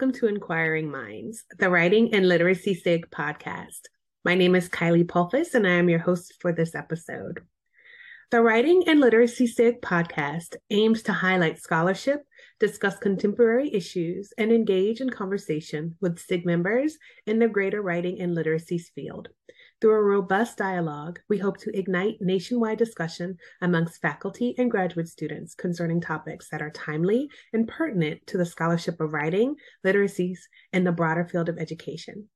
Welcome to Inquiring Minds, the Writing and Literacy SIG podcast. My name is Kylie Pulfus, and I am your host for this episode. The Writing and Literacy SIG podcast aims to highlight scholarship, discuss contemporary issues, and engage in conversation with SIG members in the greater writing and literacy field. Through a robust dialogue, we hope to ignite nationwide discussion amongst faculty and graduate students concerning topics that are timely and pertinent to the scholarship of writing, literacies, and the broader field of education.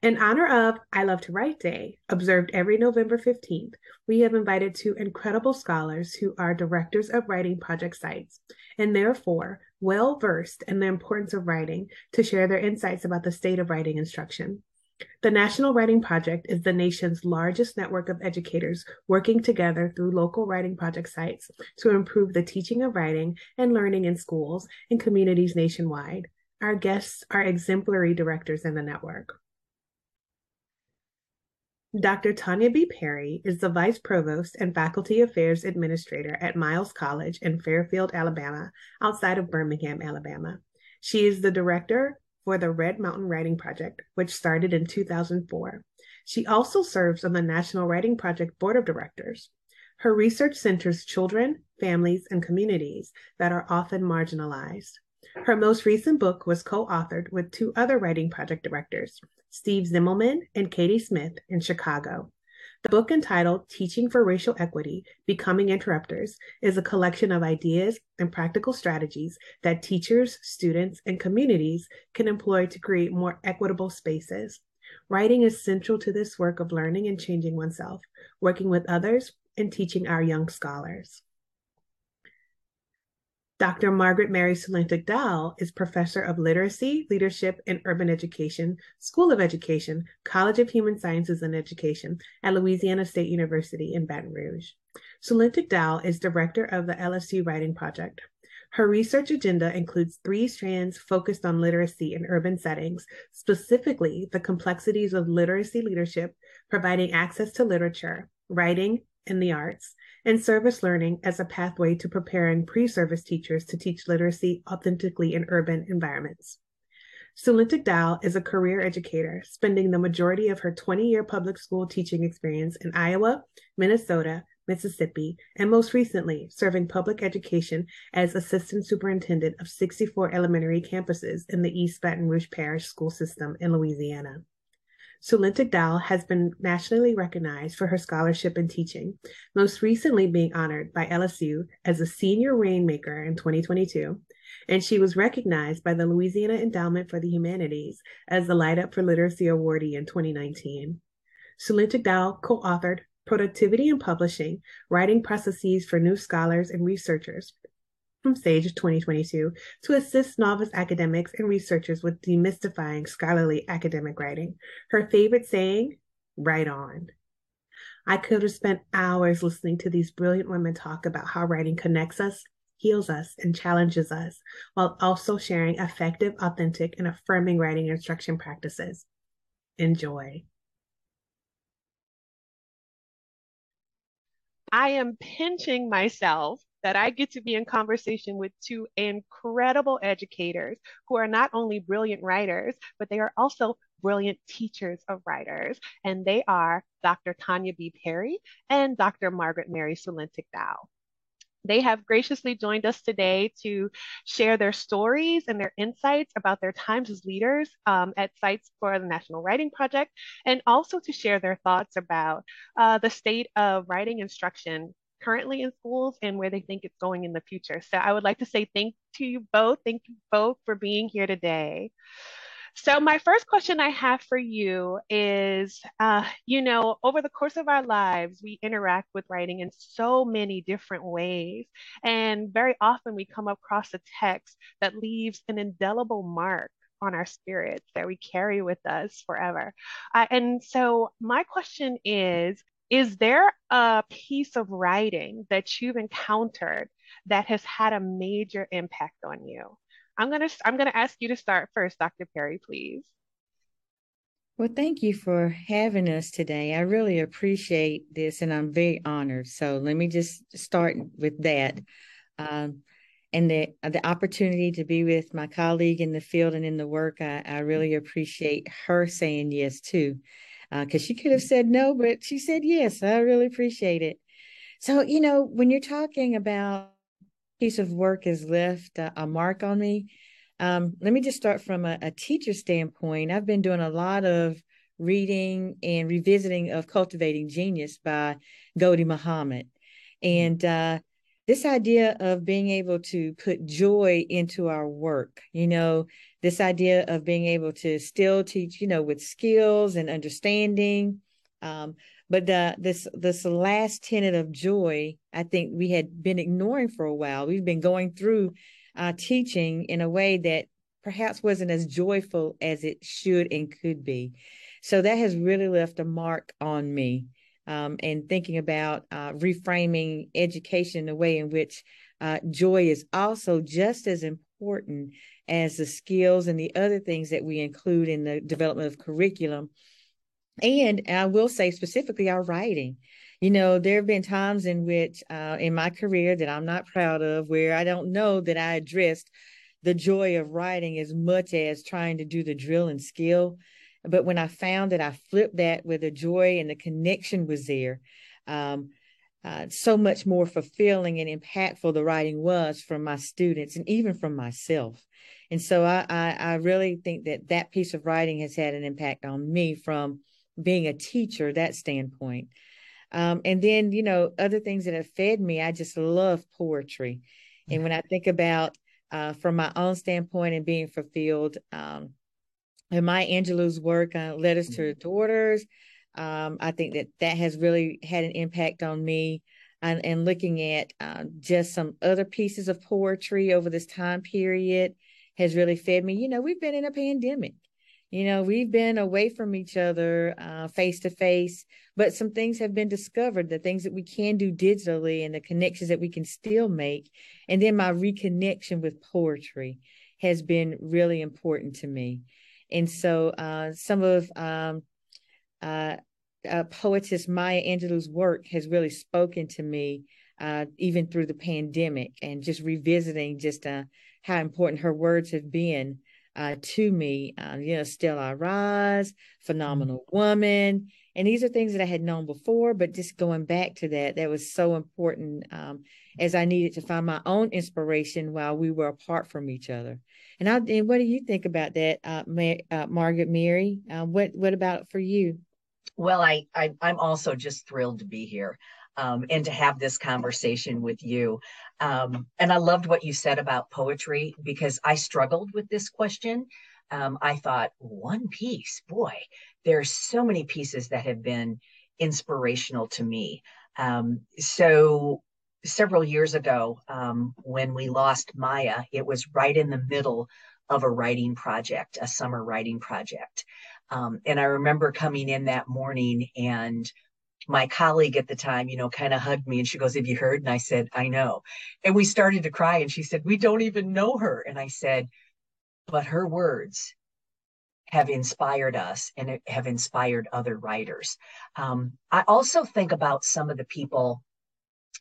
In honor of I Love to Write Day, observed every November 15th, we have invited two incredible scholars who are directors of writing project sites and therefore well versed in the importance of writing to share their insights about the state of writing instruction. The National Writing Project is the nation's largest network of educators working together through local writing project sites to improve the teaching of writing and learning in schools and communities nationwide. Our guests are exemplary directors in the network. Dr. Tonya B. Perry is the Vice Provost and Faculty Affairs Administrator at Miles College in Fairfield, Alabama, outside of Birmingham, Alabama. She is the Director for the Red Mountain Writing Project, which started in 2004. She also serves on the National Writing Project Board of Directors. Her research centers children, families, and communities that are often marginalized. Her most recent book was co authored with two other writing project directors, Steve Zemelman and Katy Smith in Chicago. The book entitled Teaching for Racial Equity Becoming Interrupters is a collection of ideas and practical strategies that teachers, students, and communities can employ to create more equitable spaces. Writing is central to this work of learning and changing oneself, working with others, and teaching our young scholars. Dr. Margaret Mary Sulentic Dowell is Professor of Literacy, Leadership, and Urban Education, School of Education, College of Human Sciences and Education at Louisiana State University in Baton Rouge. Sulentic Dowell is Director of the LSU Writing Project. Her research agenda includes three strands focused on literacy in urban settings, specifically the complexities of literacy leadership, providing access to literature, writing, and the arts, and service learning as a pathway to preparing pre service teachers to teach literacy authentically in urban environments. Sulentic Dowell is a career educator, spending the majority of her 20 year public school teaching experience in Iowa, Minnesota, Mississippi, and most recently serving public education as assistant superintendent of 64 elementary campuses in the East Baton Rouge Parish school system in Louisiana. Sulentic Dowell has been nationally recognized for her scholarship and teaching, most recently being honored by LSU as a senior rainmaker in 2022, and she was recognized by the Louisiana Endowment for the Humanities as the Light Up for Literacy awardee in 2019. Sulentic Dowell co-authored Productivity in Publishing, Writing Processes for New Scholars and Researchers, from SAGE 2022 to assist novice academics and researchers with demystifying scholarly academic writing. Her favorite saying, write on. I could have spent hours listening to these brilliant women talk about how writing connects us, heals us, and challenges us, while also sharing effective, authentic, and affirming writing instruction practices. Enjoy. I am pinching myself that I get to be in conversation with two incredible educators who are not only brilliant writers, but they are also brilliant teachers of writers. And they are Dr. Tonya B. Perry and Dr. Margaret Mary Sulentic Dowell. They have graciously joined us today to share their stories and their insights about their times as leaders um, at sites for the National Writing Project, and also to share their thoughts about uh, the state of writing instruction currently in schools and where they think it's going in the future. So I would like to say thank to you both. Thank you both for being here today. So my first question I have for you is, uh, you know, over the course of our lives, we interact with writing in so many different ways. And very often we come across a text that leaves an indelible mark on our spirits that we carry with us forever. Uh, and so my question is, is there a piece of writing that you've encountered that has had a major impact on you? I'm gonna I'm gonna ask you to start first, Dr. Perry, please. Well, thank you for having us today. I really appreciate this, and I'm very honored. So let me just start with that. Um, and the the opportunity to be with my colleague in the field and in the work, I, I really appreciate her saying yes too, because uh, she could have said no, but she said yes. I really appreciate it. So you know, when you're talking about piece of work has left a, a mark on me, um, let me just start from a, a teacher standpoint. I've been doing a lot of reading and revisiting of Cultivating Genius by Gholdy Muhammad, and uh, this idea of being able to put joy into our work, you know, this idea of being able to still teach, you know, with skills and understanding. Um, but the, this this last tenet of joy, I think we had been ignoring for a while. We've been going through uh, teaching in a way that perhaps wasn't as joyful as it should and could be. So that has really left a mark on me um, and thinking about uh, reframing education in a way in which uh, joy is also just as important as the skills and the other things that we include in the development of curriculum. And I will say specifically our writing. You know, there have been times in which uh, in my career that I'm not proud of where I don't know that I addressed the joy of writing as much as trying to do the drill and skill. But when I found that I flipped that where the joy and the connection was there, um, uh, so much more fulfilling and impactful the writing was from my students and even from myself. And so I, I, I really think that that piece of writing has had an impact on me from being a teacher, that standpoint. Um, and then, you know, other things that have fed me, I just love poetry. And when I think about uh, from my own standpoint and being fulfilled, um, and Maya Angelou's work on letters to her mm-hmm. daughters. Um, I think that that has really had an impact on me. And, and looking at uh, just some other pieces of poetry over this time period has really fed me. You know, we've been in a pandemic. You know, we've been away from each other face to face, but some things have been discovered the things that we can do digitally and the connections that we can still make. And then my reconnection with poetry has been really important to me. And so uh, some of um, uh, uh, poetess Maya Angelou's work has really spoken to me, uh, even through the pandemic, and just revisiting just uh, how important her words have been uh, to me. you know, Still I Rise, Phenomenal mm-hmm. Woman. And these are things that I had known before, but just going back to that, that was so important um, as I needed to find my own inspiration while we were apart from each other. And, I, and what do you think about that, uh, uh, Margaret Mary? Uh, what what about for you? Well, I, I am also just thrilled to be here. Um, and to have this conversation with you. Um, and I loved what you said about poetry because I struggled with this question. Um, I thought, one piece, boy, there's so many pieces that have been inspirational to me. Um, so several years ago um, when we lost Maya, it was right in the middle of a writing project, a summer writing project. Um, and I remember coming in that morning and my colleague at the time, you know, kind of hugged me and she goes, Have you heard? And I said, I know. And we started to cry and she said, We don't even know her. And I said, But her words have inspired us and have inspired other writers. Um, I also think about some of the people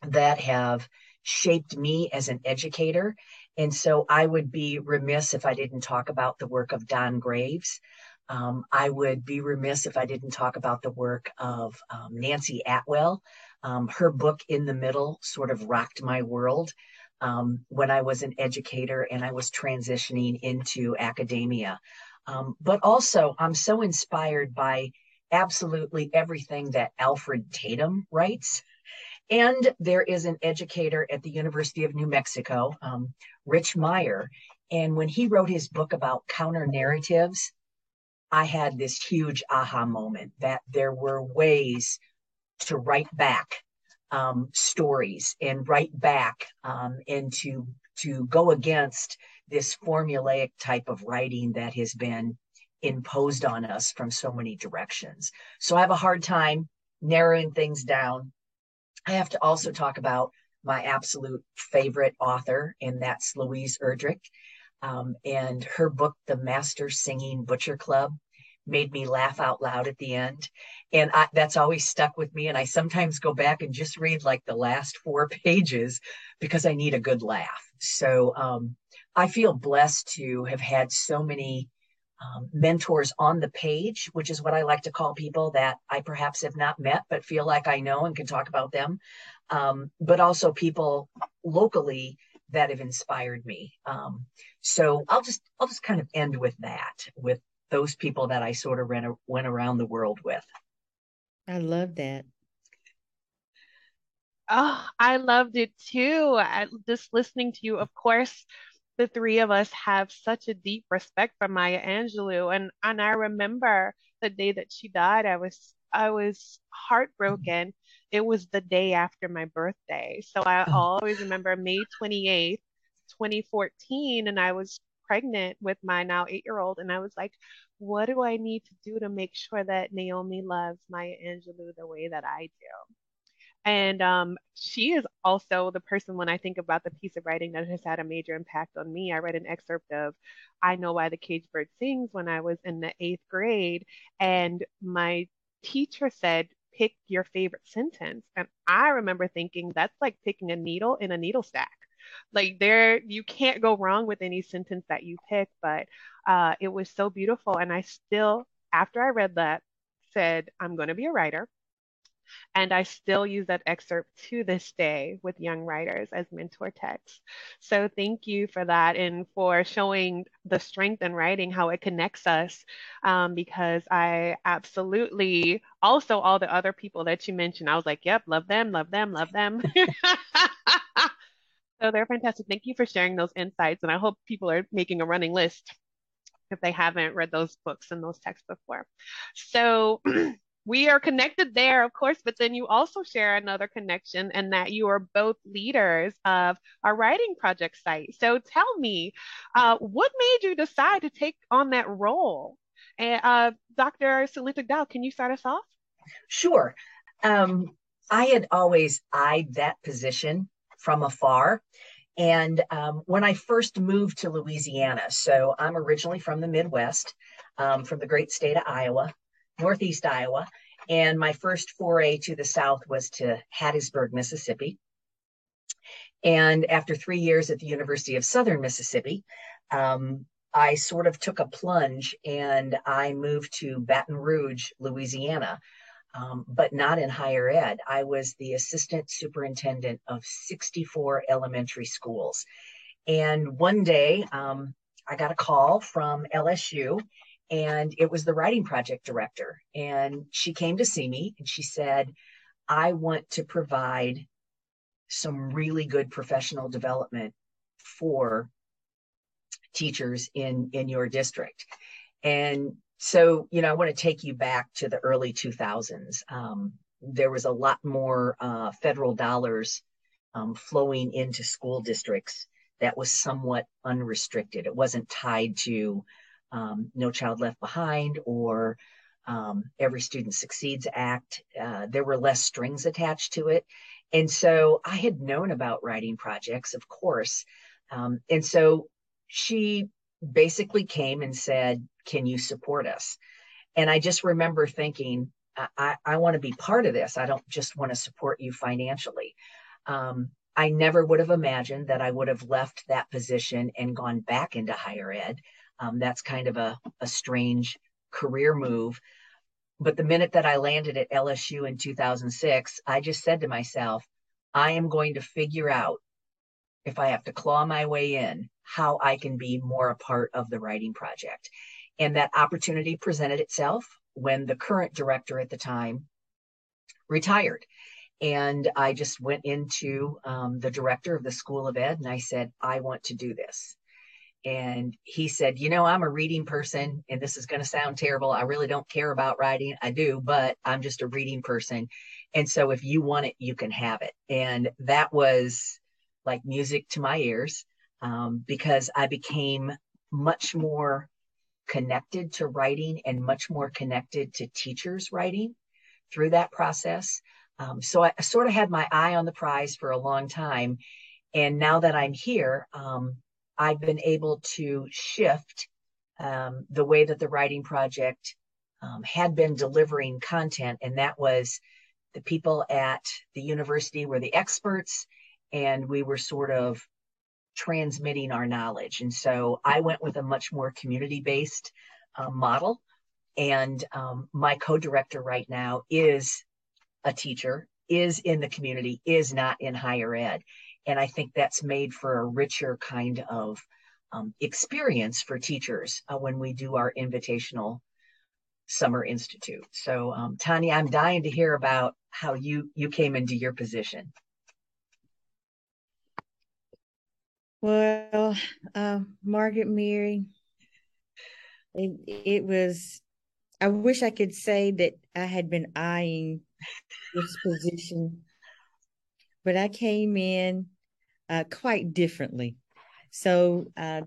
that have shaped me as an educator. And so I would be remiss if I didn't talk about the work of Don Graves. Um, I would be remiss if I didn't talk about the work of um, Nancie Atwell. Um, her book, In the Middle, sort of rocked my world um, when I was an educator and I was transitioning into academia. Um, but also, I'm so inspired by absolutely everything that Alfred Tatum writes. And there is an educator at the University of New Mexico, um, Rich Meyer. And when he wrote his book about counter narratives, I had this huge aha moment that there were ways to write back um, stories and write back um, and to to go against this formulaic type of writing that has been imposed on us from so many directions. So I have a hard time narrowing things down I have to also talk about my absolute favorite author, and that's Louise Erdrich. Um, and her book, The Master Singing Butcher Club, made me laugh out loud at the end. And I, that's always stuck with me. And I sometimes go back and just read like the last four pages because I need a good laugh. So um, I feel blessed to have had so many um, mentors on the page, which is what I like to call people that I perhaps have not met, but feel like I know and can talk about them. Um, but also people locally that have inspired me. Um, so I'll just I'll just kind of end with that, with those people that I sort of ran, went around the world with. I love that. Oh, I loved it too. I, just listening to you, of course, the three of us have such a deep respect for Maya Angelou, and and I remember the day that she died. I was I was heartbroken. It was the day after my birthday, so I oh. always remember May twenty eighth, twenty fourteen, and I was pregnant with my now eight year old, and I was like, what do I need to do to make sure that Naomi loves Maya Angelou the way that I do? And um, she is also the person when I think about the piece of writing that has had a major impact on me. I read an excerpt of I Know Why the Caged Bird Sings when I was in the eighth grade, and my teacher said, Pick your favorite sentence. And I remember thinking that's like picking a needle in a needle stack. Like there you can't go wrong with any sentence that you pick but uh, it was so beautiful. And i still after i read that said i'm going to be a writer and I still use that excerpt to this day with young writers as mentor texts. So thank you for that and for showing the strength in writing, how it connects us. Um, because I absolutely, also all the other people that you mentioned, I was like, yep, love them, love them, love them. So they're fantastic. Thank you for sharing those insights. And I hope people are making a running list if they haven't read those books and those texts before. So we are connected there, of course, but then you also share another connection and that you are both leaders of our writing project site. So tell me, uh, what made you decide to take on that role? And uh, Dr. Sulentic Dow, can you start us off? Sure. Um, I had always eyed that position from afar. And um, when I first moved to Louisiana, so I'm originally from the Midwest, um, from the great state of Iowa, Northeast Iowa. And my first foray to the South was to Hattiesburg, Mississippi. And after three years at the University of Southern Mississippi, um, I sort of took a plunge and I moved to Baton Rouge, Louisiana, um, but not in higher ed. I was the assistant superintendent of 64 elementary schools. And one day um, I got a call from LSU, and it was the writing project director. And she came to see me and she said, I want to provide some really good professional development for teachers in in your district and so, you know, I want to take you back to the early 2000s. Um, there was a lot more uh, federal dollars um, flowing into school districts that was somewhat unrestricted. It wasn't tied to um, No Child Left Behind or um, Every Student Succeeds Act. Uh, there were less strings attached to it. And so I had known about writing projects, of course. Um, and so she basically came and said, Can you support us? And I just remember thinking, I, I want to be part of this. I don't just want to support you financially. Um, I never would have imagined that I would have left that position and gone back into higher ed. Um, that's kind of a, a strange career move. But the minute that I landed at LSU in 2006, I just said to myself, I am going to figure out if I have to claw my way in, how I can be more a part of the writing project. And that opportunity presented itself when the current director at the time retired. And I just went into um, the director of the School of Ed and I said, I want to do this. And he said, You know, I'm a reading person, and this is going to sound terrible. I really don't care about writing. I do, but I'm just a reading person. And so if you want it, you can have it. And that was like music to my ears um, because I became much more connected to writing and much more connected to teachers writing through that process. Um, so I, sort of had my eye on the prize for a long time. And now that I'm here, um, I've been able to shift um, the way that the writing project um, had been delivering content, and that was the people at the university were the experts, and we were sort of transmitting our knowledge. And so I went with a much more community based uh, model. And um, my co director right now is a teacher, is in the community, is not in higher ed. And I think that's made for a richer kind of um, experience for teachers uh, when we do our invitational summer institute. So, um, Tonya, I'm dying to hear about how you you came into your position. Well, uh, Margaret Mary, it, it was, I wish I could say that I had been eyeing this position, but I came in uh, quite differently. So, uh,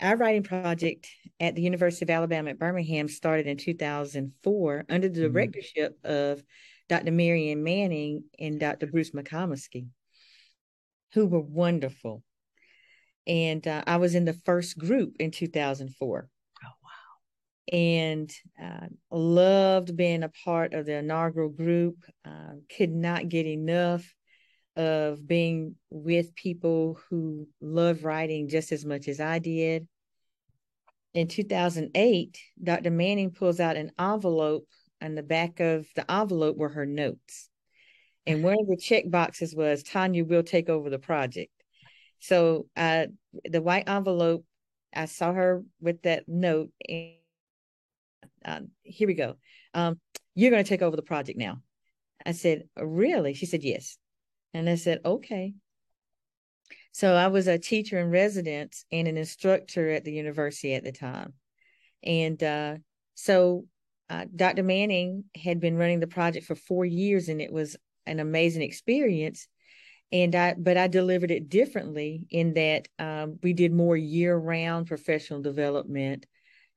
our writing project at the University of Alabama at Birmingham started in 2004 under the mm-hmm. directorship of Dr. Maryann Manning and Dr. Bruce McComiskey, who were wonderful and uh, I was in the first group in 2004. Oh wow! And uh, loved being a part of the inaugural group. Uh, could not get enough of being with people who love writing just as much as I did. In 2008, Dr. Manning pulls out an envelope, and the back of the envelope were her notes. And one of the check boxes was Tonya will take over the project. So uh, the white envelope, I saw her with that note. And uh, here we go. Um, you're going to take over the project now. I said, really? She said, yes. And I said, okay. So I was a teacher in residence and an instructor at the university at the time. And uh, so uh, Dr. Manning had been running the project for four years, and it was an amazing experience and I but I delivered it differently in that um, we did more year-round professional development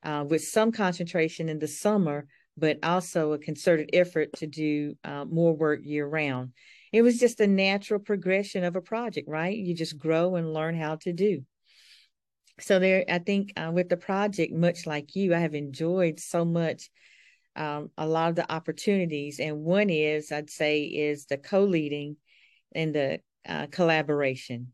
uh, with some concentration in the summer, but also a concerted effort to do uh, more work year-round. It was just a natural progression of a project, right? You just grow and learn how to do. So there, I think uh, with the project, much like you, I have enjoyed so much um, a lot of the opportunities, and one is I'd say is the co-leading and the uh, collaboration.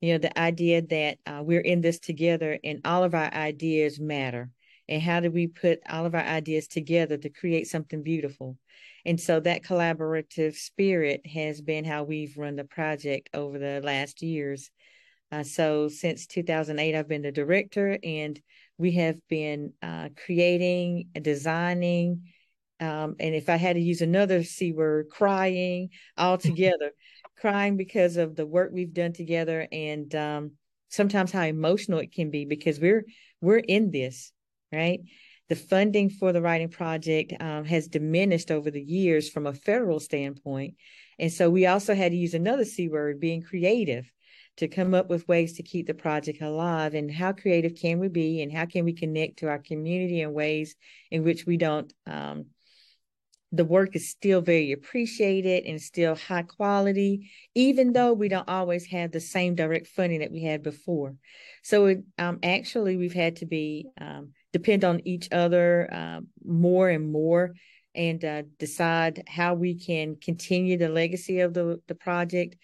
You know, the idea that uh, we're in this together and all of our ideas matter. And how do we put all of our ideas together to create something beautiful? And so that collaborative spirit has been how we've run the project over the last years. Uh, so since 2008, I've been the director, and we have been uh, creating, designing, um, and if I had to use another C word, crying all together, crying because of the work we've done together and um, sometimes how emotional it can be because we're we're in this, right? The funding for the writing project um, has diminished over the years from a federal standpoint. And so we also had to use another C word, being creative, to come up with ways to keep the project alive. And how creative can we be? And how can we connect to our community in ways in which we don't um, the work is still very appreciated and still high quality, even though we don't always have the same direct funding that we had before. So it, um, actually, we've had to be um, depend on each other uh, more and more and uh, decide how we can continue the legacy of the, the project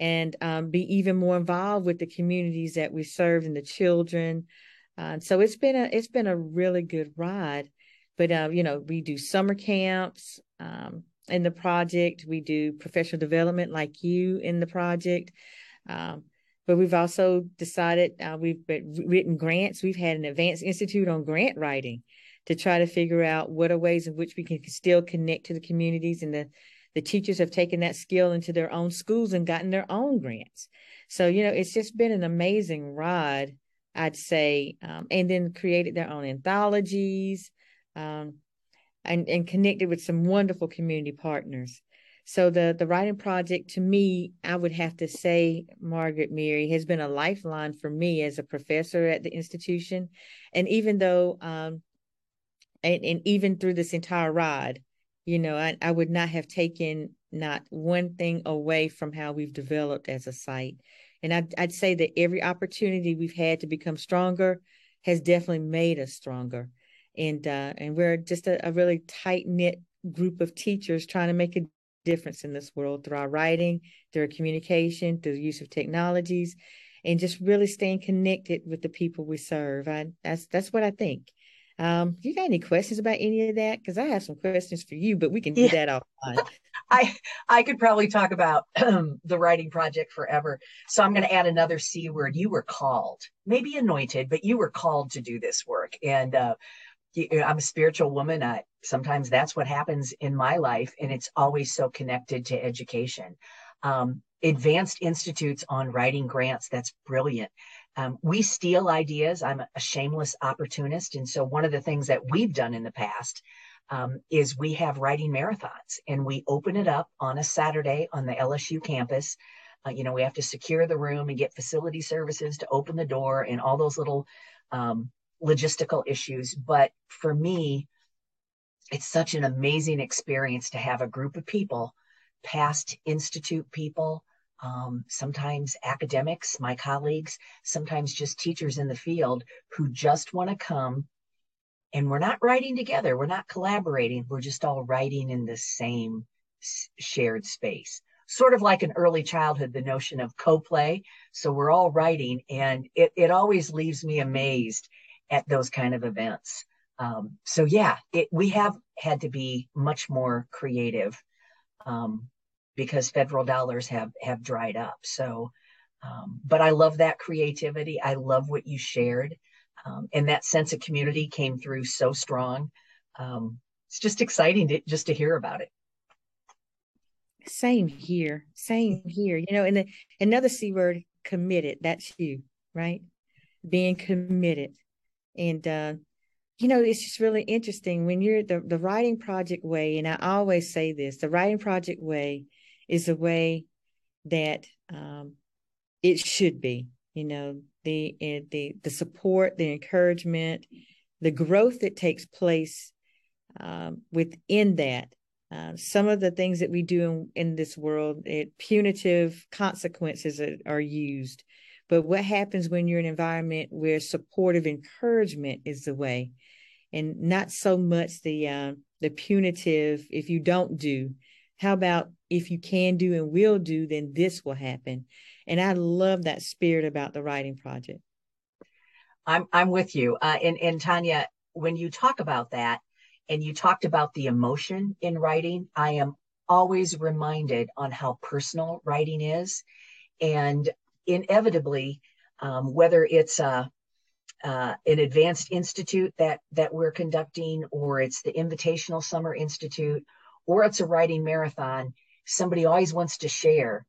and um, be even more involved with the communities that we serve and the children. Uh, so it's been a it's been a really good ride. But uh, you know, we do summer camps um, in the project. We do professional development, like you in the project. Um, but we've also decided uh, we've written grants. We've had an advanced institute on grant writing to try to figure out what are ways in which we can still connect to the communities and the the teachers have taken that skill into their own schools and gotten their own grants. So, you know, it's just been an amazing ride, I'd say, um, and then created their own anthologies, um, and, and connected with some wonderful community partners. So the the writing project to me, I would have to say, Margaret Mary has been a lifeline for me as a professor at the institution, and even though, um, and, and even through this entire ride, you know, I, I would not have taken not one thing away from how we've developed as a site. And I'd, I'd say that every opportunity we've had to become stronger has definitely made us stronger and uh, and we're just a, a really tight knit group of teachers trying to make a difference in this world through our writing, through our communication, through the use of technologies, and just really staying connected with the people we serve. I, that's that's what I think. Um, you got any questions about any of that? Because I have some questions for you, but we can do yeah. that offline. I I could probably talk about um, the writing project forever. So I'm going to add another C word. You were called, maybe anointed, but you were called to do this work. And uh, I'm a spiritual woman. I, sometimes that's what happens in my life, and it's always so connected to education. Um, advanced institutes on writing grants. That's brilliant. Um, we steal ideas. I'm a shameless opportunist. And so, one of the things that we've done in the past um, is we have writing marathons and we open it up on a Saturday on the LSU campus. Uh, you know, we have to secure the room and get facility services to open the door and all those little um, logistical issues. But for me, it's such an amazing experience to have a group of people, past institute people, um, sometimes academics, my colleagues, sometimes just teachers in the field who just want to come and we're not writing together. We're not collaborating. We're just all writing in the same shared space. Sort of like an early childhood, the notion of co-play. So we're all writing and it, it always leaves me amazed at those kind of events. Um, so yeah, it, we have had to be much more creative um, because federal dollars have have dried up. So, um, but I love that creativity. I love what you shared, um, and that sense of community came through so strong. Um, it's just exciting to just to hear about it. Same here. Same here. You know, and the, another c word, committed. That's you, right? Being committed, and uh, you know, it's just really interesting when you're the the writing project way. And I always say this: the writing project way is a way that um, it should be. You know, the eh, the the support, the encouragement, the growth that takes place um, within that. Uh, some of the things that we do in, in this world, it, punitive consequences are, are used. But what happens when you're in an environment where supportive encouragement is the way, and not so much the uh, the punitive if you don't do. How about if you can do and will do, then this will happen. And I love that spirit about the writing project. I'm I'm with you. Uh, and and Tonya, when you talk about that, and you talked about the emotion in writing, I am always reminded on how personal writing is, and inevitably, um, whether it's a uh, an advanced institute that that we're conducting, or it's the Invitational Summer Institute, or it's a writing marathon, somebody always wants to share.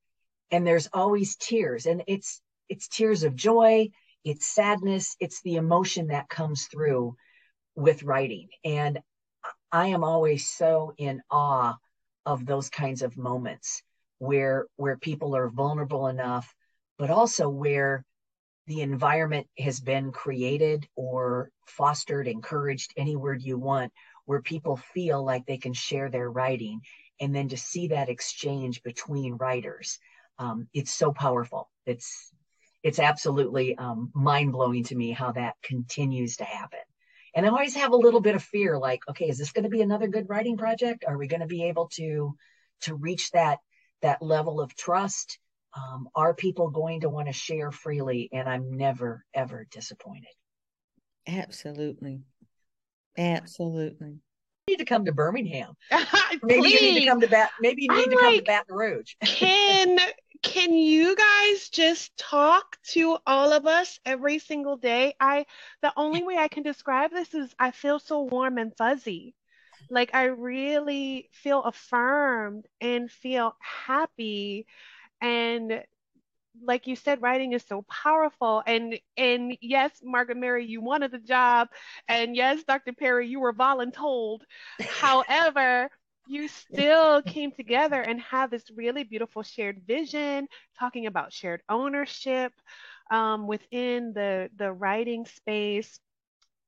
And there's always tears and it's it's tears of joy it's sadness it's the emotion that comes through with writing. And i am always so in awe of those kinds of moments where where people are vulnerable enough but also where the environment has been created or fostered encouraged any word you want where people feel like they can share their writing and then to see that exchange between writers um, it's so powerful. It's it's absolutely um, mind-blowing to me how that continues to happen. And i always have a little bit of fear like okay is this going to be another good writing project? Are we going to be able to to reach that that level of trust um, are people going to want to share freely and i'm never ever disappointed absolutely absolutely need to come to Birmingham. maybe you need to come to Bat. Maybe you need I'm to come like, to Baton Rouge. can can you guys just talk to all of us every single day? I the only way I can describe this is I feel so warm and fuzzy. Like I really feel affirmed and feel happy and like you said, writing is so powerful. And and yes, Margaret Mary, you wanted the job, and yes, Dr. Perry, you were voluntold. However, you still came together and have this really beautiful shared vision, talking about shared ownership um, within the the writing space.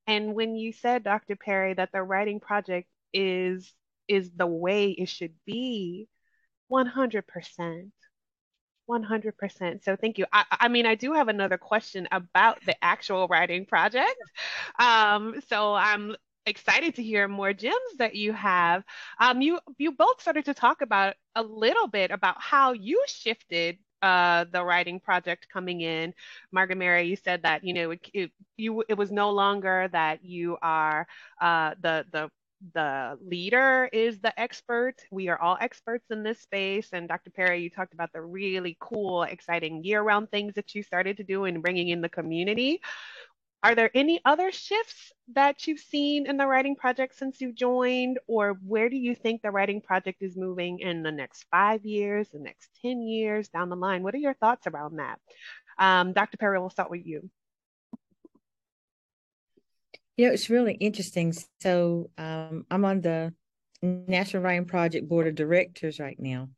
And when you said, Dr. Perry, that the writing project is is the way it should be, 100%. 100%. So thank you. I, I, mean, I do have another question about the actual writing project. Um, so I'm excited to hear more gems that you have. Um, you you both started to talk about a little bit about how you shifted uh, the writing project coming in. Margaret Mary, you said that you know it, it, you it was no longer that you are uh, the the the leader is the expert. We are all experts in this space. And Dr. Perry, you talked about the really cool, exciting year round things that you started to do and bringing in the community. Are there any other shifts that you've seen in the writing project since you joined, or where do you think the writing project is moving in the next five years, the next 10 years down the line? What are your thoughts around that? Um, Dr. Perry, we'll start with you. Yeah, it's really interesting. So um, I'm on the National Writing Project Board of Directors right now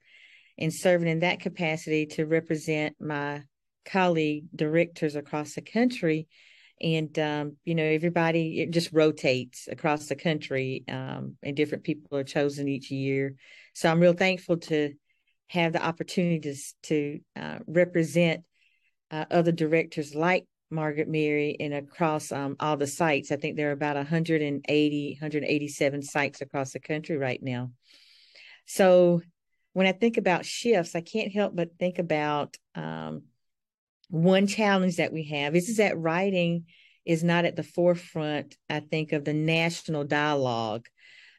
and serving in that capacity to represent my colleague directors across the country and um, you know everybody it just rotates across the country um, and different people are chosen each year so i'm real thankful to have the opportunity to, to uh, represent uh, other directors like margaret mary and across um, all the sites i think there are about 180 187 sites across the country right now so when i think about shifts i can't help but think about um, one challenge that we have is, is that writing is not at the forefront, I think, of the national dialogue.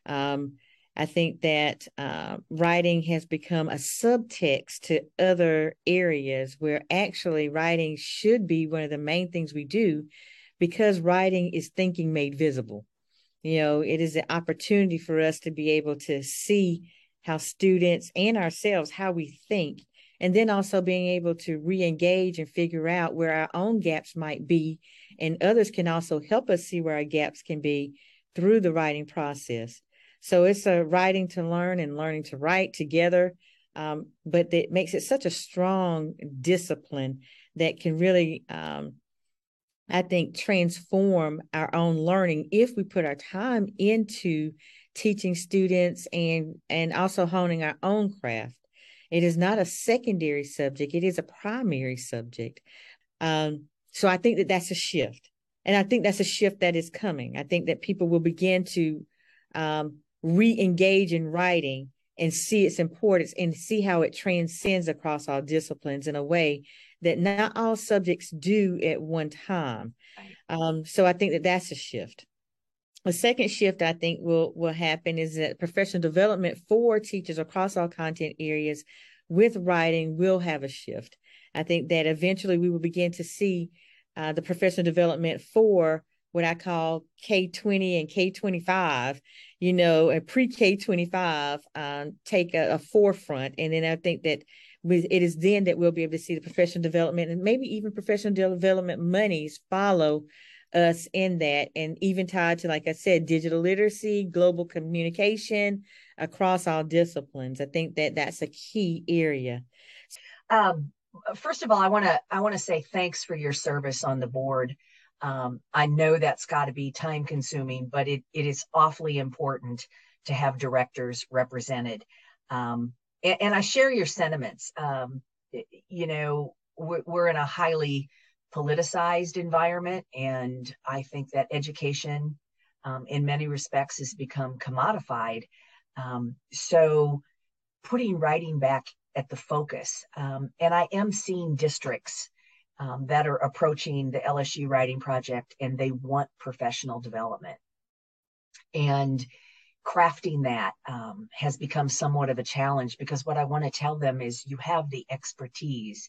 Um, I think that uh, writing has become a subtext to other areas where actually writing should be one of the main things we do because writing is thinking made visible. You know, it is an opportunity for us to be able to see how students and ourselves, how we think, and then also being able to re-engage and figure out where our own gaps might be and others can also help us see where our gaps can be through the writing process so it's a writing to learn and learning to write together um, but it makes it such a strong discipline that can really um, i think transform our own learning if we put our time into teaching students and and also honing our own craft it is not a secondary subject, it is a primary subject. Um, so I think that that's a shift. And I think that's a shift that is coming. I think that people will begin to um, re engage in writing and see its importance and see how it transcends across all disciplines in a way that not all subjects do at one time. Um, so I think that that's a shift. A second shift I think will will happen is that professional development for teachers across all content areas with writing will have a shift. I think that eventually we will begin to see uh, the professional development for what I call K20 and K25, you know, a pre K25 um, take a, a, forefront. And then I think that we, it is then that we'll be able to see the professional development and maybe even professional development monies follow us in that and even tied to like i said digital literacy global communication across all disciplines. I think that that's a key area. Um, first of all i want to i want to say thanks for your service on the board um, i know that's got to be time consuming but it, it is awfully important to have directors represented um, and, and, i share your sentiments um, you know we're, we're in a highly politicized environment. And I think that education, um, in many respects, has become commodified. Um, so putting writing back at the focus. Um, and I am seeing districts um, that are approaching the LSU writing project and they want professional development. And crafting that um, has become somewhat of a challenge because what I want to tell them is you have the expertise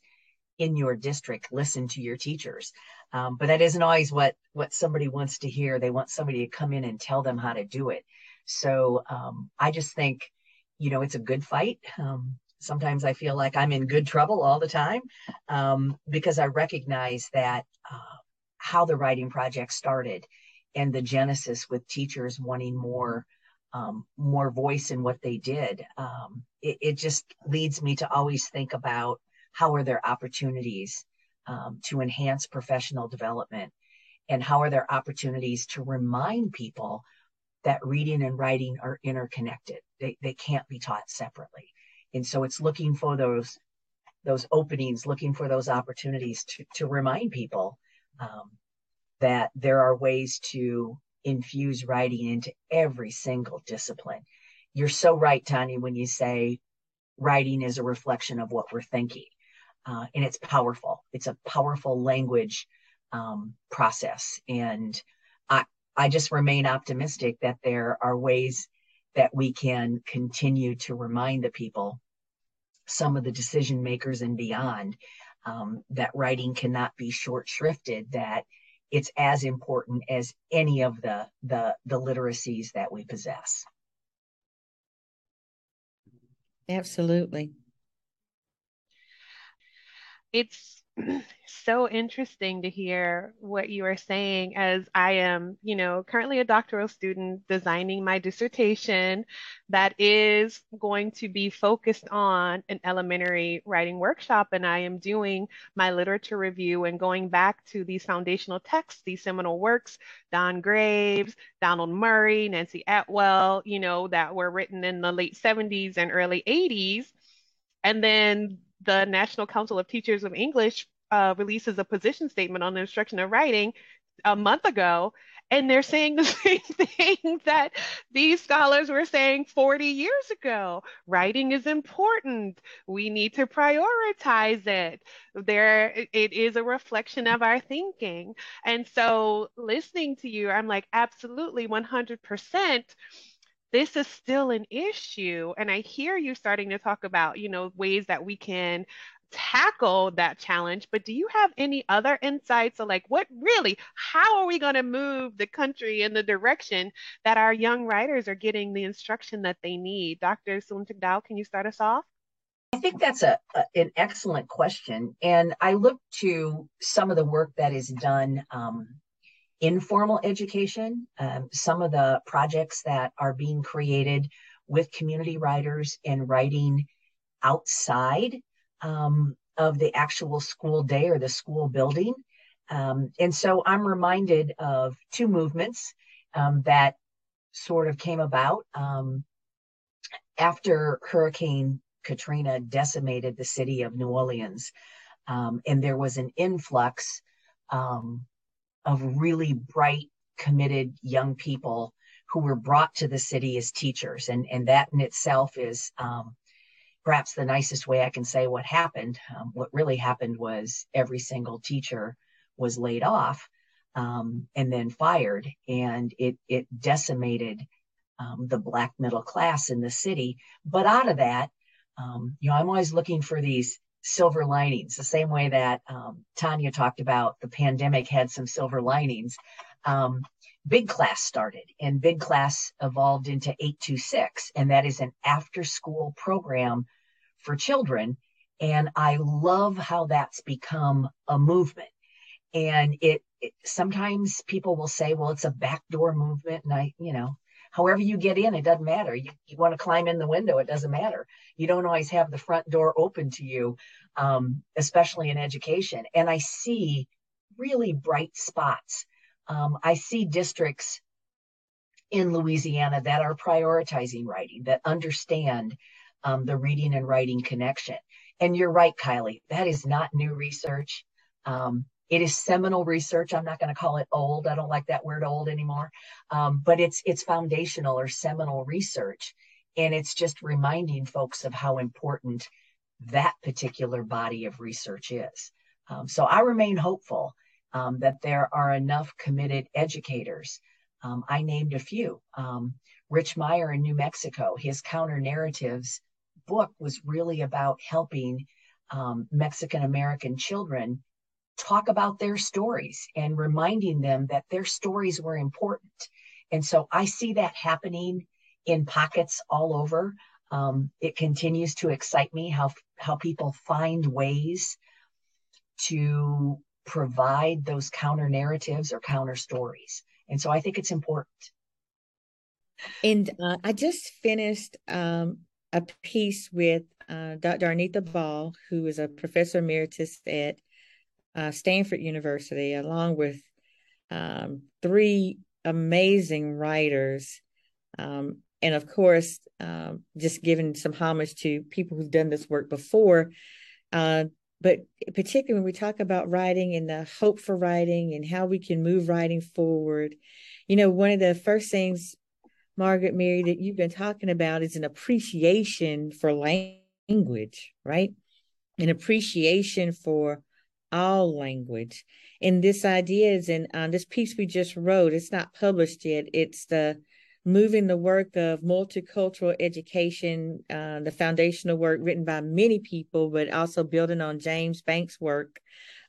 in your district listen to your teachers. Um, but that isn't always what what somebody wants to hear. They want somebody to come in and tell them how to do it. So um, i just think you know it's a good fight. Um, sometimes i feel like i'm in good trouble all the time um, because i recognize that uh, how the writing project started and the genesis with teachers wanting more um, more voice in what they did um, it, it just leads me to always think about how are there opportunities um, to enhance professional development and how are there opportunities to remind people that reading and writing are interconnected. They, they can't be taught separately and so it's looking for those those openings looking for those opportunities to, to remind people um, that there are ways to infuse writing into every single discipline. You're so right, Tonya, when you say writing is a reflection of what we're thinking. Uh, and it's powerful. It's a powerful language um, process. And I, I just remain optimistic that there are ways that we can continue to remind the people, some of the decision makers and beyond, um, that writing cannot be short shrifted, that it's as important as any of the, the, the literacies that we possess. Absolutely. It's so interesting to hear what you are saying as I am, you know, currently a doctoral student designing my dissertation that is going to be focused on an elementary writing workshop. And I am doing my literature review and going back to these foundational texts, these seminal works, Don Graves, Donald Murray, Nancie Atwell, you know, that were written in the late 70s and early 80s. And then the National Council of Teachers of English uh, releases a position statement on the instruction of writing a month ago, and they're saying the same thing that these scholars were saying 40 years ago. Writing is important. We need to prioritize it. There, it is a reflection of our thinking. And so, listening to you, I'm like, absolutely, 100% this is still an issue. And I hear you starting to talk about, you know, ways that we can tackle that challenge but do you have any other insights of like what really how are we going to move the country in the direction that our young writers are getting the instruction that they need dr Sulentic Dowell can you start us off I think that's a, a, an excellent question, and I look to some of the work that is done um, informal education, um, some of the projects that are being created with community writers and writing outside um, of the actual school day or the school building. Um, and so I'm reminded of two movements um, that sort of came about um, after Hurricane Katrina decimated the city of New Orleans. Um, and there was an influx um, of really bright, committed young people who were brought to the city as teachers. And, and that in itself is um, perhaps the nicest way I can say what happened. Um, what really happened was every single teacher was laid off um, and then fired, and it, it decimated um, the Black middle class in the city. But out of that, um, you know, I'm always looking for these silver linings, the same way that um, Tonya talked about the pandemic had some silver linings. Um, Big Class started, and Big Class evolved into 826, and that is an after school program for children. And I love how that's become a movement. And it, it sometimes people will say, well, it's a backdoor movement. And I, you know, however you get in, it doesn't matter. You, you want to climb in the window, it doesn't matter. You don't always have the front door open to you, um, especially in education. And I see really bright spots. Um, I see districts in Louisiana that are prioritizing writing, that understand um, the reading and writing connection. And you're right, Kylie, that is not new research. Um, it is seminal research. I'm not going to call it old. I don't like that word old anymore. Um, but it's it's foundational or seminal research, and it's just reminding folks of how important that particular body of research is. Um, so I remain hopeful um, that there are enough committed educators. Um, I named a few. Um, Rich Meyer in New Mexico, his counter narratives book was really about helping um, Mexican American children talk about their stories and reminding them that their stories were important. And so I see that happening in pockets all over. Um, it continues to excite me how how people find ways to provide those counter narratives or counter stories. And so I think it's important. And uh, I just finished um, a piece with uh, Dr. Arnetha Ball, who is a professor emeritus at uh, Stanford University, along with um, three amazing writers. Um, and of course, um, just giving some homage to people who've done this work before. Uh, but particularly when we talk about writing and the hope for writing and how we can move writing forward, you know, one of the first things, Margaret Mary, that you've been talking about is an appreciation for language, right? An appreciation for all language. And this idea is in uh, this piece we just wrote, it's not published yet. It's the moving the work of multicultural education, uh, the foundational work written by many people, but also building on James Banks' work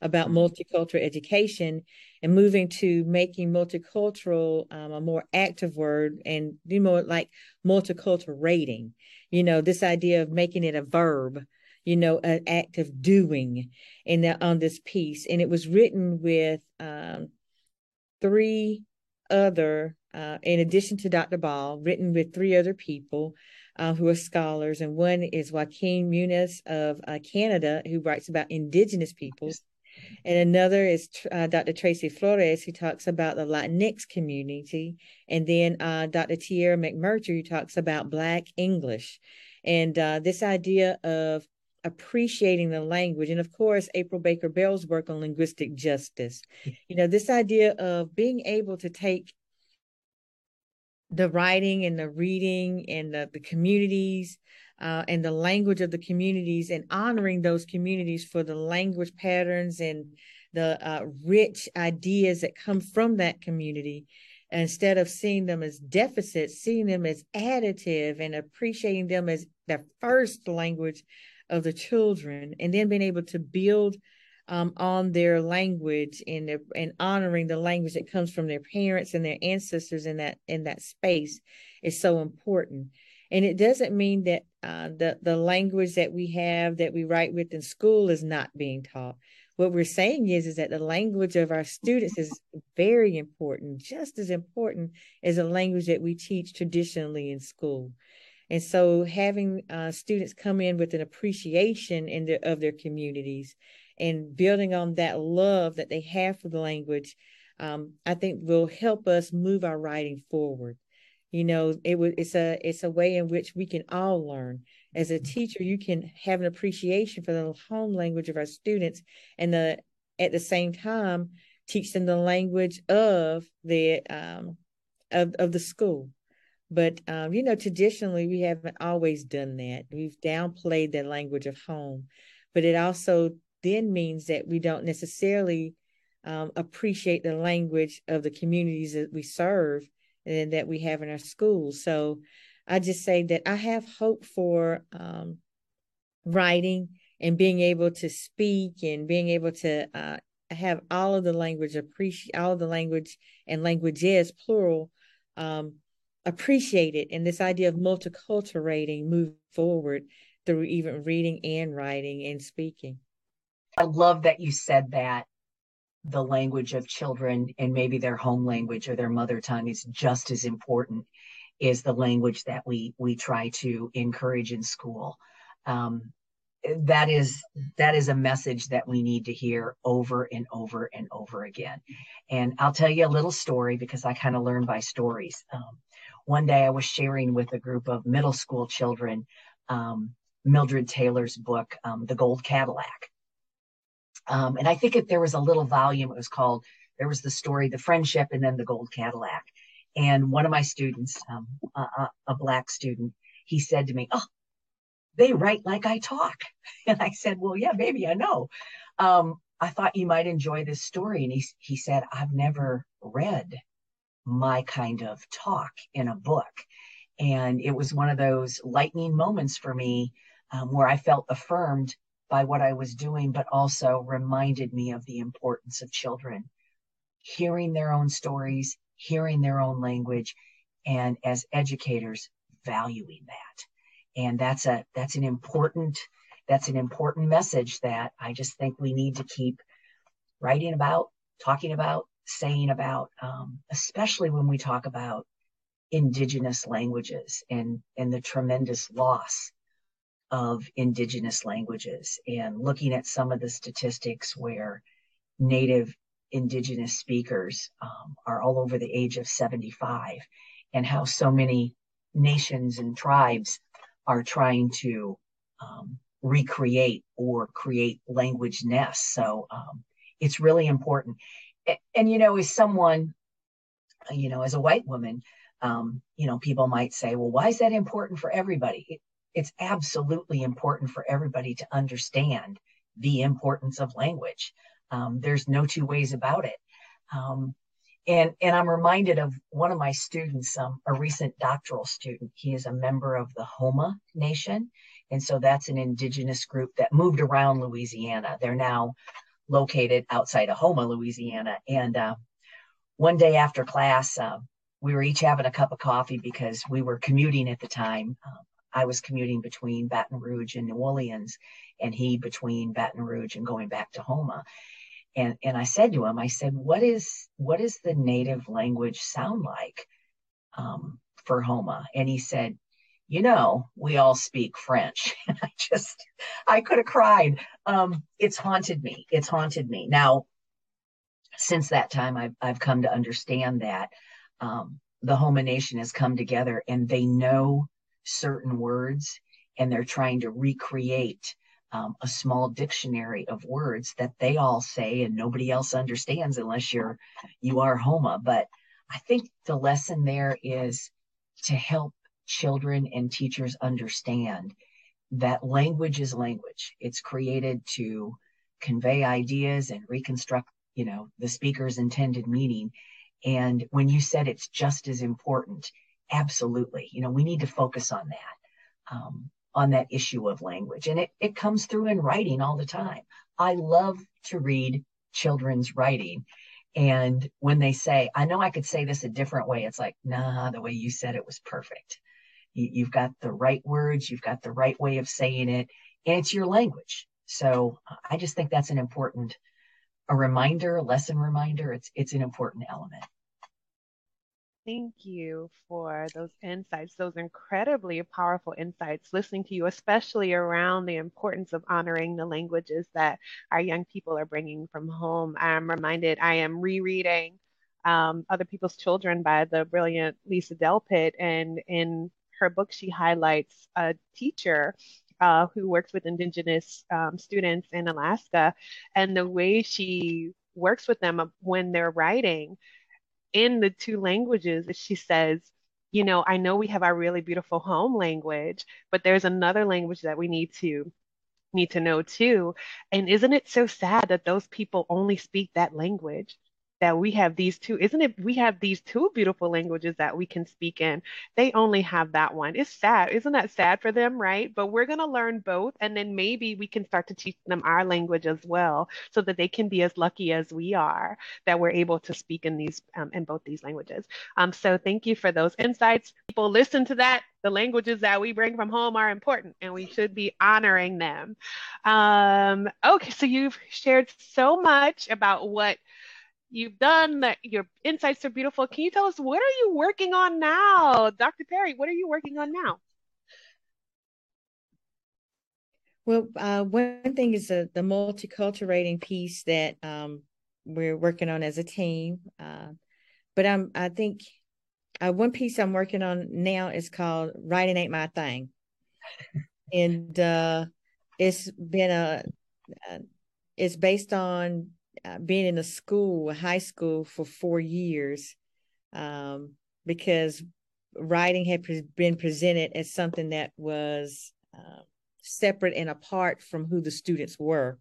about mm-hmm. multicultural education and moving to making multicultural um, a more active word and be more like multiculturalating. You know, this idea of making it a verb, you know, an act of doing in that on this piece. And it was written with um, three other uh, in addition to Dr. Ball, written with three other people uh, who are scholars. And one is Joaquin Muniz of uh, Canada, who writes about Indigenous peoples. And another is uh, Dr. Tracy Flores, who talks about the Latinx community. And then uh, Dr. Tierra McMurtry, who talks about Black English. And uh, this idea of appreciating the language. And of course april baker bell's work on linguistic justice. You know this idea of being able to take the writing and the reading and the, the communities uh, and the language of the communities and honoring those communities for the language patterns and the uh, rich ideas that come from that community instead of seeing them as deficits seeing them as additive and appreciating them as the first language of the children and then being able to build um, on their language and their, and honoring the language that comes from their parents and their ancestors in that in that space is so important. And it doesn't mean that uh, the the language that we have that we write with in school is not being taught. What we're saying is is that the language of our students is very important, just as important as the language that we teach traditionally in school. And so, having uh, students come in with an appreciation in the, of their communities and building on that love that they have for the language, um, I think will help us move our writing forward. You know, it it's a it's a way in which we can all learn. As a teacher, you can have an appreciation for the home language of our students, and the at the same time teach them the language of the um, of of the school. But um, you know, traditionally we haven't always done that. We've downplayed the language of home, but it also then means that we don't necessarily um, appreciate the language of the communities that we serve and that we have in our schools. So I just say that I have hope for um, writing and being able to speak and being able to uh, have all of the language appreciate all of the language and languages plural um, appreciated and this idea of multiculturalating move forward through even reading and writing and speaking. I love that you said that the language of children and maybe their home language or their mother tongue is just as important is the language that we we try to encourage in school. Um, that is that is a message that we need to hear over and over and over again. And I'll tell you a little story because I kind of learn by stories. Um, one day I was sharing with a group of middle school children um, Mildred Taylor's book, um, The Gold Cadillac. Um, and I think if there was a little volume, it was called, there was the story, The Friendship, and then The Gold Cadillac. And one of my students, um, a, a, black student, he said to me, Oh, they write like I talk. And I said, Well, yeah, baby, I know. Um, I thought you might enjoy this story. And he, he said, I've never read my kind of talk in a book. And it was one of those lightning moments for me um, where I felt affirmed by what I was doing, but also reminded me of the importance of children hearing their own stories, hearing their own language, and as educators, valuing that. And that's a that's an important that's an important message that I just think we need to keep writing about, talking about, saying about, um, especially when we talk about indigenous languages and and the tremendous loss of indigenous languages and looking at some of the statistics where native indigenous speakers um, are all over the age of 75 and how so many nations and tribes are trying to um, recreate or create language nests. So um, it's really important. And, you know, as someone, you know, as a white woman, um, you know, people might say, well, why is that important for everybody? It, it's absolutely important for everybody to understand the importance of language. Um, there's no two ways about it. Um, and, and I'm reminded of one of my students, um, a recent doctoral student. He is a member of the Houma Nation. And so that's an indigenous group that moved around Louisiana. They're now located outside of Houma, Louisiana. And uh, one day after class, uh, we were each having a cup of coffee because we were commuting at the time. Um, I was commuting between Baton Rouge and New Orleans, and he between Baton Rouge and going back to Houma. and and I said to him, I said, what is what is the native language sound like um, for Houma? And he said, you know, we all speak French. And I just, I could have cried. Um, it's haunted me. It's haunted me. Now, since that time, I've I've come to understand that um, the Houma Nation has come together and they know certain words and they're trying to recreate um, a small dictionary of words that they all say and nobody else understands unless you're you are Houma. But I think the lesson there is to help children and teachers understand that language is language. It's created to convey ideas and reconstruct, you know, the speaker's intended meaning. And when you said it's just as important, absolutely, you know, we need to focus on that. Um, on that issue of language. And it, it comes through in writing all the time. I love to read children's writing. And when they say, I know I could say this a different way, it's like, nah, the way you said it was perfect. You, you've got the right words, you've got the right way of saying it, and it's your language. So I just think that's an important, a reminder, a lesson reminder. It's, it's an important element. Thank you for those insights, those incredibly powerful insights, listening to you, especially around the importance of honoring the languages that our young people are bringing from home. I'm reminded, I am rereading um, Other People's Children by the brilliant Lisa Delpit, and in her book, she highlights a teacher uh, who works with Indigenous um, students in Alaska and the way she works with them when they're writing in the two languages, she says, you know, I know we have our really beautiful home language, but there's another language that we need to need to know too. And isn't it so sad that those people only speak that language? That we have these two isn't it we have these two beautiful languages that we can speak in. They only have that one. It's sad. Isn't that sad for them right? But we're going to learn both and then maybe we can start to teach them our language as well so that they can be as lucky as we are that we're able to speak in these um, in both these languages. Um, so thank you for those insights. People listen to that. The languages that we bring from home are important and we should be honoring them. Um, okay so you've shared so much about what you've done that your insights are beautiful. Can you tell us what are you working on now? Dr perry what are you working on now? Well uh, one thing is the, the multiculturalating piece that um, we're working on as a team. Uh, but i'm i think uh, one piece i'm working on now is called writing ain't my thing. And uh, it's been a uh, it's based on uh, being in a school, a high school for four years, um, because writing had pre- been presented as something that was uh, separate and apart from who the students were.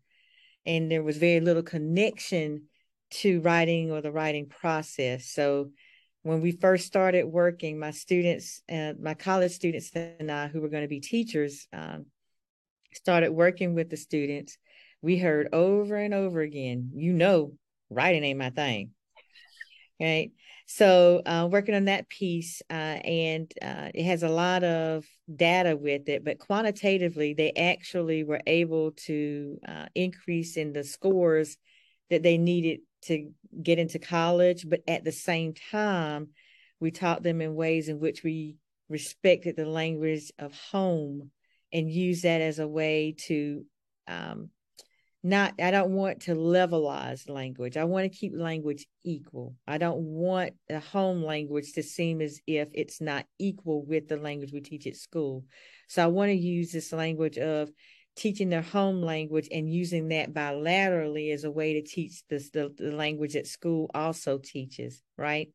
And there was very little connection to writing or the writing process. So when we first started working, my students, uh, my college students and I, who were going to be teachers, um, started working with the students we heard over and over again, you know, writing ain't my thing. Right. So, uh, working on that piece, uh, and uh, it has a lot of data with it, but quantitatively, they actually were able to uh, increase in the scores that they needed to get into college. But at the same time, we taught them in ways in which we respected the language of home and use that as a way to um, not i don't want to levelize language i want to keep language equal i don't want the home language to seem as if it's not equal with the language we teach at school so i want to use this language of teaching their home language and using that bilaterally as a way to teach this, the, the language that school also teaches, right?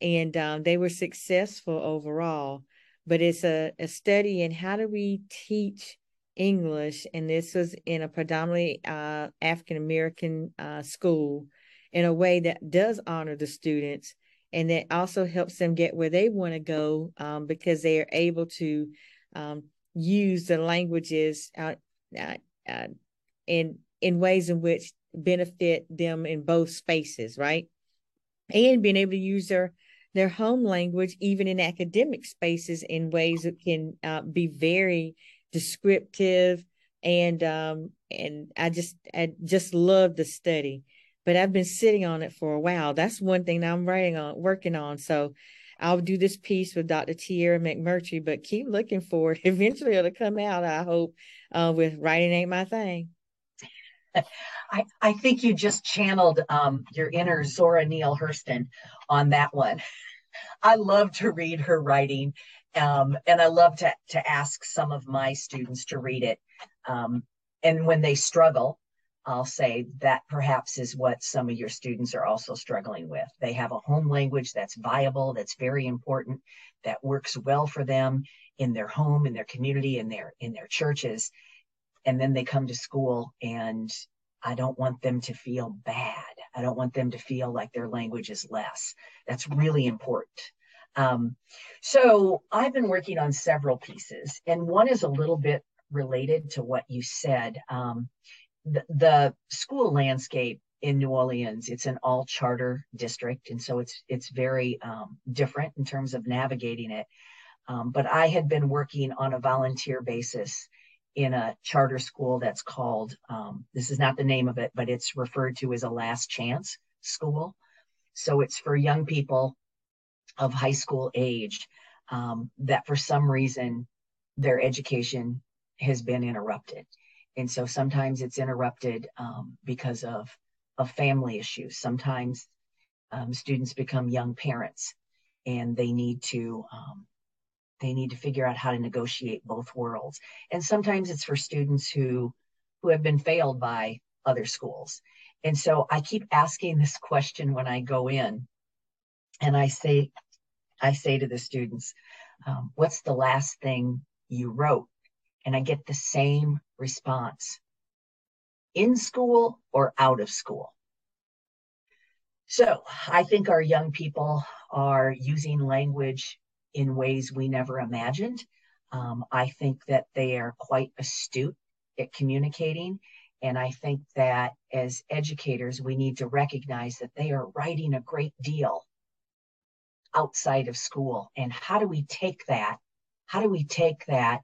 And um, they were successful overall. But it's a, a study in how do we teach English, and this was in a predominantly uh, African American uh, school in a way that does honor the students and that also helps them get where they want to go um, because they are able to um, use the languages uh, uh, uh, in in ways in which benefit them in both spaces, right? And being able to use their their home language even in academic spaces in ways that can uh, be very descriptive and um, and I just I just love the study but I've been sitting on it for a while. That's one thing that I'm writing on, working on. So I'll do this piece with Dr. Tierra McMurtry, but keep looking for it. Eventually it'll come out, I hope, uh, with Writing Ain't My Thing. I, I think you just channeled um, your inner Zora Neale Hurston on that one. I love to read her writing, um, and I love to, to ask some of my students to read it. Um, and when they struggle, I'll say that perhaps is what some of your students are also struggling with. They have a home language that's viable, that's very important, that works well for them in their home, in their community, in their in their churches. And then they come to school and I don't want them to feel bad. I don't want them to feel like their language is less. That's really important. Um, so I've been working on several pieces, and one is a little bit related to what you said. Um, the, school landscape in New Orleans, it's an all charter district, and so it's it's very um, different in terms of navigating it. Um, but I had been working on a volunteer basis in a charter school that's called um, this is not the name of it, but it's referred to as a last chance school. So it's for young people of high school age um, that for some reason their education has been interrupted and so sometimes it's interrupted um, because of of family issues. Sometimes um, students become young parents, and they need to um, they need to figure out how to negotiate both worlds. And sometimes it's for students who who have been failed by other schools. And so I keep asking this question when I go in, and I say I say to the students, um, "What's the last thing you wrote?" And I get the same response in school or out of school. So I think our young people are using language in ways we never imagined. Um, I think that they are quite astute at communicating. And I think that as educators, we need to recognize that they are writing a great deal outside of school. And how do we take that? How do we take that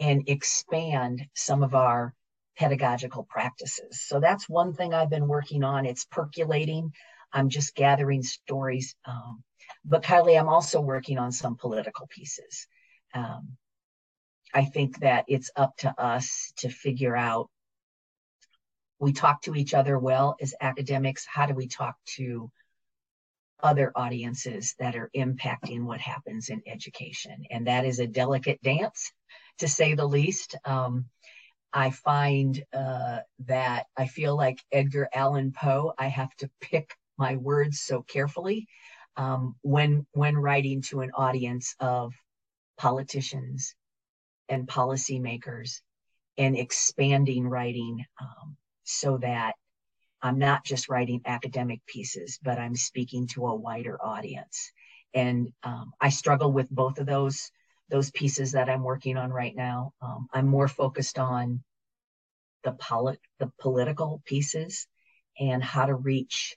and expand some of our pedagogical practices. So that's one thing I've been working on. It's percolating. I'm just gathering stories. Um, but Kylie, I'm also working on some political pieces. Um, I think that it's up to us to figure out. We talk to each other well as academics. How do we talk to other audiences that are impacting what happens in education? And that is a delicate dance to say the least. Um, I find uh, that I feel like Edgar Allan Poe. I have to pick my words so carefully um, when when writing to an audience of politicians and policymakers, and expanding writing um, so that I'm not just writing academic pieces, but I'm speaking to a wider audience. And um, I struggle with both of those those pieces that I'm working on right now. Um, I'm more focused on the polit- the political pieces and how to reach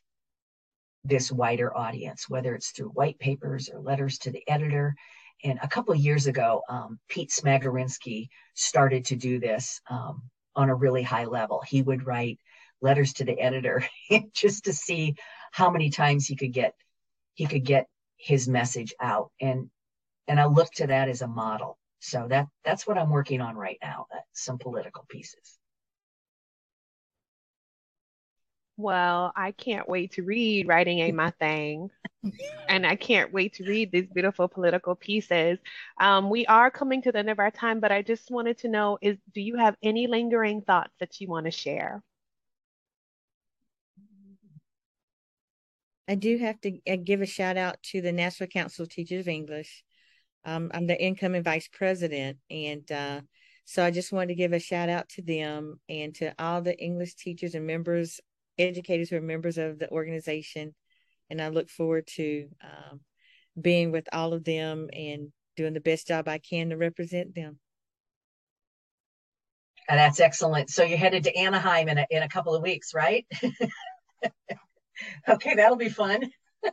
this wider audience, whether it's through white papers or letters to the editor. And a couple years ago, um, Pete Smagorinsky started to do this um, on a really high level. He would write letters to the editor just to see how many times he could get he could get his message out. And and I look to that as a model. So that that's what I'm working on right now. That some political pieces. Well, I can't wait to read Writing Ain't My Thing. and I can't wait to read these beautiful political pieces. Um, we are coming to the end of our time, but I just wanted to know is do you have any lingering thoughts that you want to share? I do have to uh, give a shout out to the National Council of Teachers of English. Um, I'm the incoming vice president, and uh, so I just wanted to give a shout out to them and to all the English teachers and members, educators who are members of the organization and I look forward to um, being with all of them and doing the best job I can to represent them. And that's excellent. So you're headed to Anaheim in a, in a couple of weeks, right? okay, that'll be fun.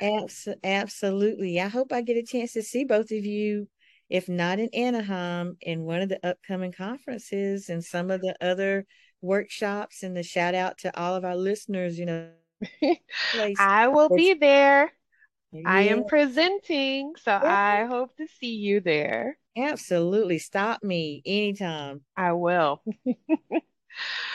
Abs- absolutely. I hope I get a chance to see both of you, if not in Anaheim, in one of the upcoming conferences and some of the other workshops. And the shout out to all of our listeners, you know, I will be there. Yeah. I am presenting, so yeah. I hope to see you there. Absolutely. Stop me anytime. I will.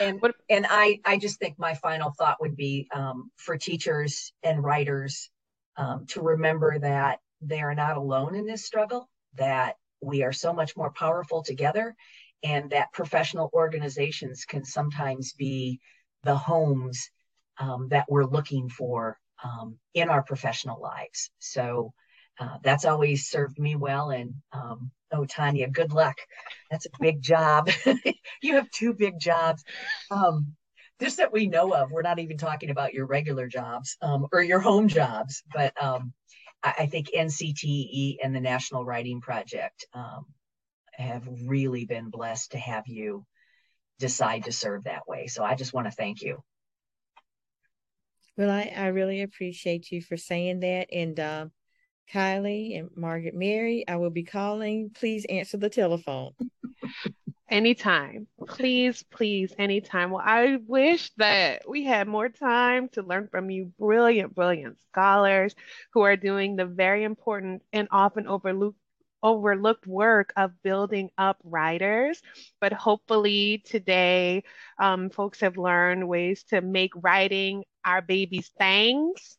And and I I just think my final thought would be um, for teachers and writers um, to remember that they are not alone in this struggle. That we are so much more powerful together, and that professional organizations can sometimes be the homes um, that we're looking for um, in our professional lives. So uh, that's always served me well. And um, oh, Tonya, good luck. That's a big job. you have two big jobs. Um, just that we know of. We're not even talking about your regular jobs um, or your home jobs, but um, I, I, think NCTE and the National Writing Project have really been blessed to have you decide to serve that way. So I just want to thank you. Well, I, I really appreciate you for saying that. And uh, Kylie and Margaret Mary, I will be calling. Please answer the telephone. Anytime. Please, please, anytime. Well, I wish that we had more time to learn from you, brilliant, brilliant scholars who are doing the very important and often overlooked overlooked work of building up writers. But hopefully today, um, folks have learned ways to make writing our babies' things,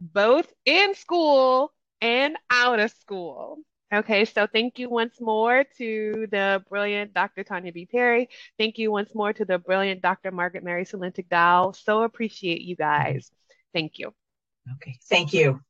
both in school and out of school. Okay, so thank you once more to the brilliant Dr. Tonya B. Perry. Thank you once more to the brilliant Dr. Margaret Mary Sulentic Dow. So appreciate you guys. Thank you. Okay, thank you.